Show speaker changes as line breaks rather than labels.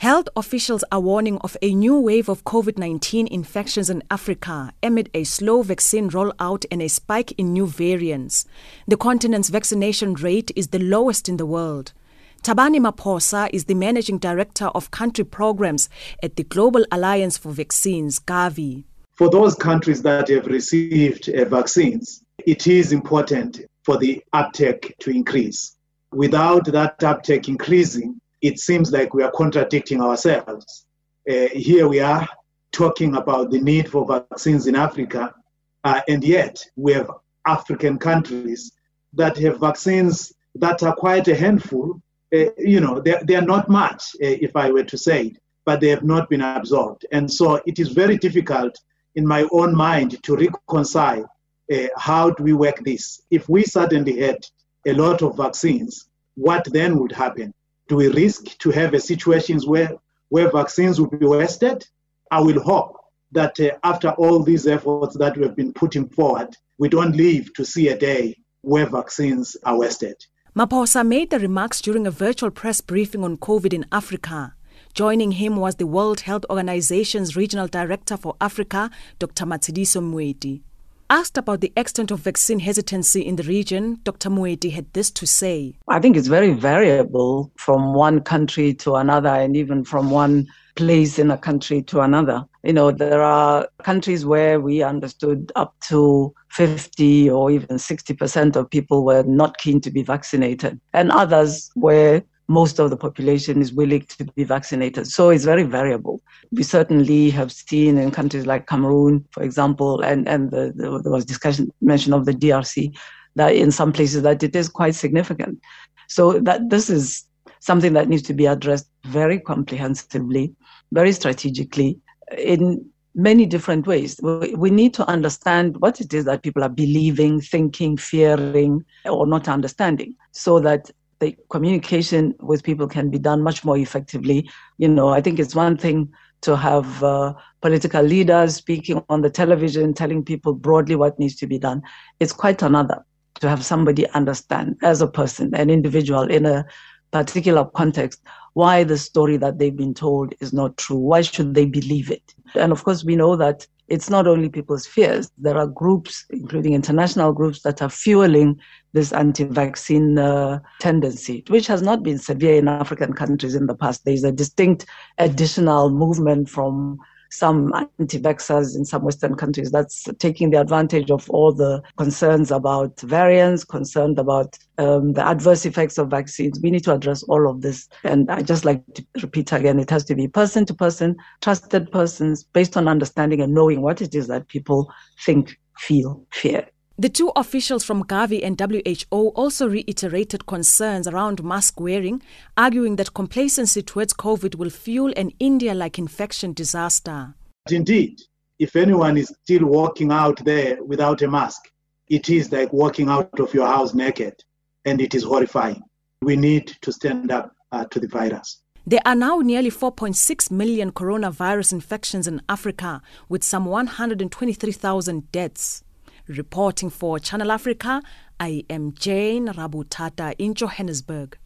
Health officials are warning of a new wave of COVID 19 infections in Africa amid a slow vaccine rollout and a spike in new variants. The continent's vaccination rate is the lowest in the world. Thabani Maphosa is the managing director of country programs at the Global Alliance for Vaccines, Gavi.
For those countries that have received uh, vaccines, it is important for the uptake to increase. Without that uptake increasing, it seems like we are contradicting ourselves. Uh, here we are talking about the need for vaccines in Africa, uh, and yet we have African countries that have vaccines that are quite a handful. Uh, you know, they, they are not much, uh, if I were to say it, but they have not been absorbed. And so it is very difficult in my own mind to reconcile uh, how do we work this? If we suddenly had a lot of vaccines, what then would happen? Do we risk to have a situations where, where vaccines will be wasted? I will hope that uh, after all these efforts that we have been putting forward, we don't live to see a day where vaccines are wasted.
Maphosa made the remarks during a virtual press briefing on COVID in Africa. Joining him was the World Health Organization's Regional Director for Africa, Dr. Matshidiso Moeti. Asked about the extent of vaccine hesitancy in the region, Dr. Moeti had this to say.
I think it's very variable from one country to another and even from one place in a country to another. You know, there are countries where we understood up to 50 or even 60% of people were not keen to be vaccinated, and others where most of the population is willing to be vaccinated. So it's very variable. We certainly have seen in countries like Cameroon, for example, and, and the, the, there was discussion mention of the DRC, that in some places that it is quite significant. So that this is something that needs to be addressed very comprehensively, very strategically, in many different ways. We need to understand what it is that people are believing, thinking, fearing, or not understanding, so that the communication with people can be done much more effectively. You know, I think it's one thing to have uh, political leaders speaking on the television, telling people broadly what needs to be done. It's quite another to have somebody understand as a person, an individual in a particular context, why the story that they've been told is not true. Why should they believe it? And of course, we know that it's not only people's fears. There are groups, including international groups, that are fueling this anti-vaccine uh, tendency, which has not been severe in African countries in the past. There's a distinct additional movement from some anti-vaxxers in some Western countries that's taking the advantage of all the concerns about variants, concerned about um, the adverse effects of vaccines. We need to address all of this. And I just like to repeat again, it has to be person to person, trusted persons, based on understanding and knowing what it is that people think, feel, fear.
The two officials from Gavi and WHO also reiterated concerns around mask wearing, arguing that complacency towards COVID will fuel an India like infection disaster.
But indeed, if anyone is still walking out there without a mask, it is like walking out of your house naked, and it is horrifying. We need to stand up uh, to the virus.
There are now nearly 4.6 million coronavirus infections in Africa, with some 123,000 deaths. Reporting for Channel Africa, I am Jane Rabutata in Johannesburg.